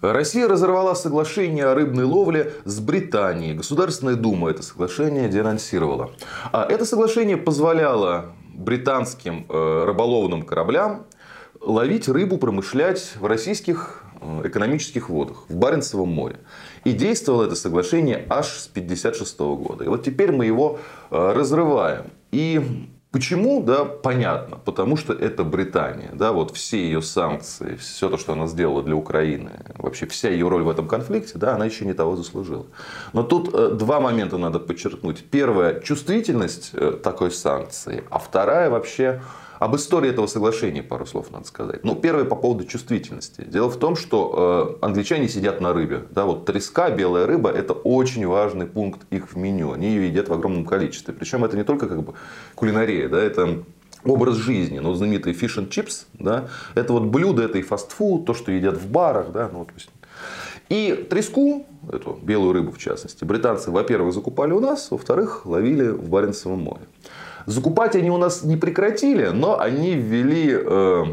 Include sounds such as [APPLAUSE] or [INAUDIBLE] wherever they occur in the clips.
Россия разорвала соглашение о рыбной ловле с Британией. Государственная дума это соглашение денонсировала. А это соглашение позволяло британским э, рыболовным кораблям ловить рыбу, промышлять в российских э, экономических водах, в Баренцевом море. И действовало это соглашение аж с 1956 года. И вот теперь мы его э, разрываем. И Почему? Да, понятно. Потому что это Британия. Да, вот все ее санкции, все то, что она сделала для Украины, вообще вся ее роль в этом конфликте, да, она еще не того заслужила. Но тут э, два момента надо подчеркнуть. Первое, чувствительность э, такой санкции. А вторая вообще об истории этого соглашения пару слов надо сказать. Ну, первое по поводу чувствительности. Дело в том, что э, англичане сидят на рыбе. Да, вот треска, белая рыба, это очень важный пункт их в меню. Они ее едят в огромном количестве. Причем это не только как бы кулинария, да, это образ жизни, ну, знаменитый fish and chips, да, это вот блюдо, это и фастфуд, то, что едят в барах, да, ну, есть и треску, эту белую рыбу в частности, британцы, во-первых, закупали у нас, во-вторых, ловили в Баренцевом море. Закупать они у нас не прекратили, но они ввели э,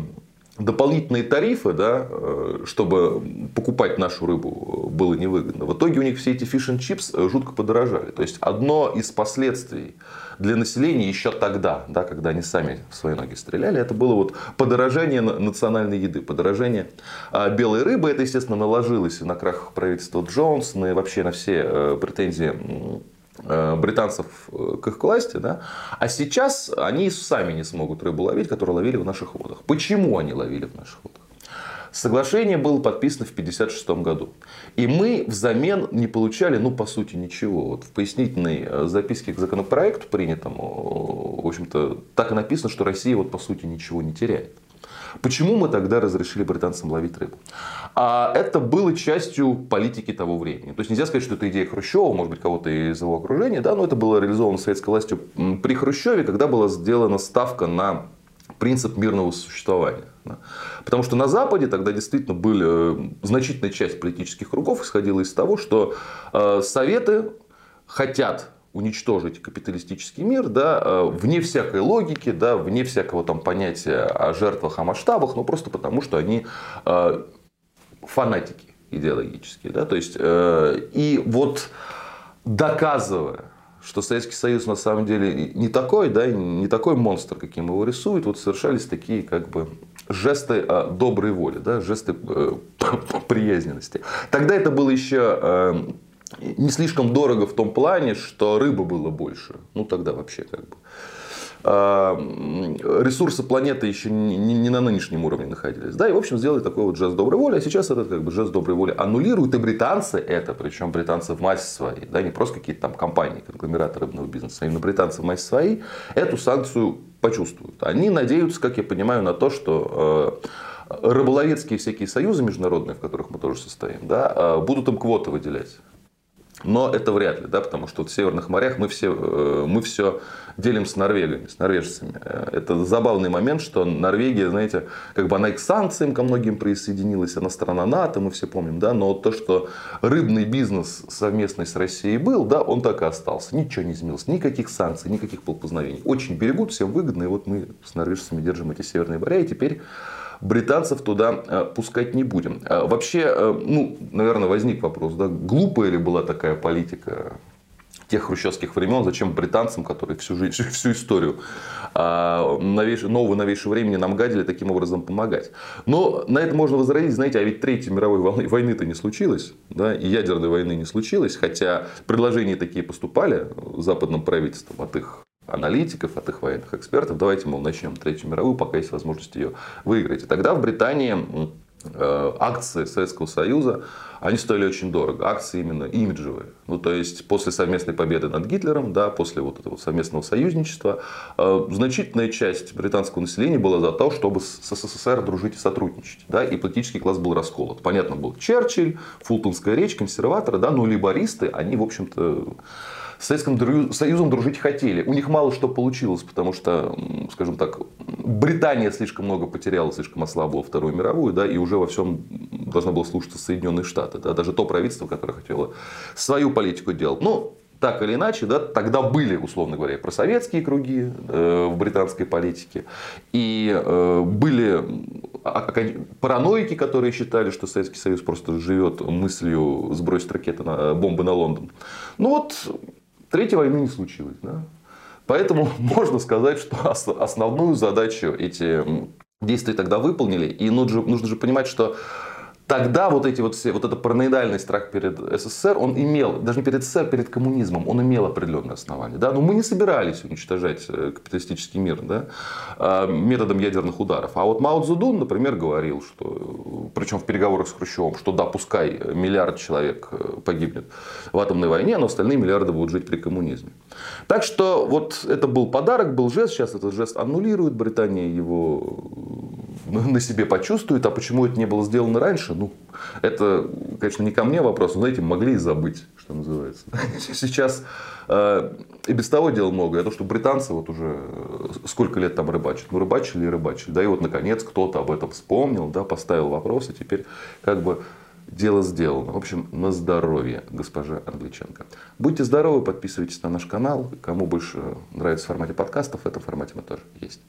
дополнительные тарифы, да, э, чтобы покупать нашу рыбу было невыгодно. В итоге у них все эти фиш чипс жутко подорожали. То есть одно из последствий для населения еще тогда, да, когда они сами в свои ноги стреляли, это было вот подорожание национальной еды, подорожание а белой рыбы. Это, естественно, наложилось на крах правительства Джонсона и вообще на все э, претензии Э, британцев э, к их власти, да, а сейчас они сами не смогут рыбу ловить, которую ловили в наших водах. Почему они ловили в наших водах? Соглашение было подписано в 1956 году. И мы взамен не получали, ну, по сути, ничего. Вот в пояснительной э, записке к законопроекту принятому, в общем-то, так и написано, что Россия, вот, по сути, ничего не теряет. Почему мы тогда разрешили британцам ловить рыбу? А это было частью политики того времени. То есть нельзя сказать, что это идея Хрущева, может быть, кого-то из его окружения, да, но это было реализовано советской властью при Хрущеве, когда была сделана ставка на принцип мирного существования. Потому что на Западе тогда действительно были э, значительная часть политических кругов исходила из того, что э, Советы хотят уничтожить капиталистический мир, да, э, вне всякой логики, да, вне всякого там понятия о жертвах, о масштабах, но просто потому, что они э, фанатики идеологические. Да, то есть, э, и вот доказывая, что Советский Союз на самом деле не такой, да, не такой монстр, каким его рисуют, вот совершались такие как бы жесты доброй воли, да, жесты [LAUGHS] приязненности. Тогда это было еще не слишком дорого в том плане, что рыбы было больше. Ну тогда вообще как бы. А, ресурсы планеты еще не, на нынешнем уровне находились. Да, и в общем сделали такой вот жест доброй воли. А сейчас этот как бы жест доброй воли аннулируют. И британцы это, причем британцы в массе своей, да, не просто какие-то там компании, конгломераты рыбного бизнеса, а именно британцы в массе своей, эту санкцию почувствуют. Они надеются, как я понимаю, на то, что э, рыболовецкие всякие союзы международные, в которых мы тоже состоим, да, э, будут им квоты выделять. Но это вряд ли, да, потому что в северных морях мы все, э, мы все делим с норвегами, с норвежцами. Э, это забавный момент, что Норвегия, знаете, как бы она и к санкциям ко многим присоединилась, она страна НАТО, мы все помним, да, но то, что рыбный бизнес совместный с Россией был, да, он так и остался. Ничего не изменилось, никаких санкций, никаких полпознавений. Очень берегут, всем выгодно, и вот мы с норвежцами держим эти северные моря, и теперь британцев туда э, пускать не будем. Э, вообще, э, ну, наверное, возник вопрос, да, глупая ли была такая политика тех хрущевских времен, зачем британцам, которые всю, жизнь, [LAUGHS] всю историю а, нового новейшего времени нам гадили, таким образом помогать. Но на это можно возразить, знаете, а ведь Третьей мировой войны-то не случилось, да, и ядерной войны не случилось, хотя предложения такие поступали западным правительством от их аналитиков, от их военных экспертов. Давайте, мол, начнем Третью мировую, пока есть возможность ее выиграть. И тогда в Британии э, акции Советского Союза, они стоили очень дорого. Акции именно имиджевые. Ну, то есть, после совместной победы над Гитлером, да, после вот этого совместного союзничества, э, значительная часть британского населения была за то, чтобы с СССР дружить и сотрудничать. Да, и политический класс был расколот. Понятно, был Черчилль, Фултонская речь, консерваторы, да, но либористы, они, в общем-то, Советским Союзом дружить хотели. У них мало что получилось, потому что, скажем так, Британия слишком много потеряла, слишком ослабла Вторую мировую, да, и уже во всем должна была слушаться Соединенные Штаты. Да, даже то правительство, которое хотело свою политику делать. Ну, так или иначе, да, тогда были, условно говоря, просоветские круги э, в британской политике, и э, были параноики, которые считали, что Советский Союз просто живет мыслью сбросить ракеты на, бомбы на Лондон. Ну вот, третьей войны не случилось. Да? Поэтому [LAUGHS] можно сказать, что основную задачу эти действия тогда выполнили. И же, нужно же понимать, что Тогда вот эти вот все, вот это параноидальный страх перед СССР, он имел, даже не перед СССР, перед коммунизмом, он имел определенные основания. Да? Но мы не собирались уничтожать э, капиталистический мир да? А, методом ядерных ударов. А вот Мао Цзэдун, например, говорил, что, причем в переговорах с Хрущевым, что да, пускай миллиард человек э, погибнет в атомной войне, но остальные миллиарды будут жить при коммунизме. Так что вот это был подарок, был жест, сейчас этот жест аннулирует, Британия его на себе почувствует, а почему это не было сделано раньше, ну, это, конечно, не ко мне вопрос, но, знаете, могли и забыть, что называется. [LAUGHS] Сейчас э, и без того дел много. Это что британцы вот уже э, сколько лет там рыбачат. Ну, рыбачили и рыбачили. Да, и вот, наконец, кто-то об этом вспомнил, да, поставил вопрос, и теперь как бы дело сделано. В общем, на здоровье, госпожа Англиченко. Будьте здоровы, подписывайтесь на наш канал. Кому больше нравится в формате подкастов, в этом формате мы тоже есть.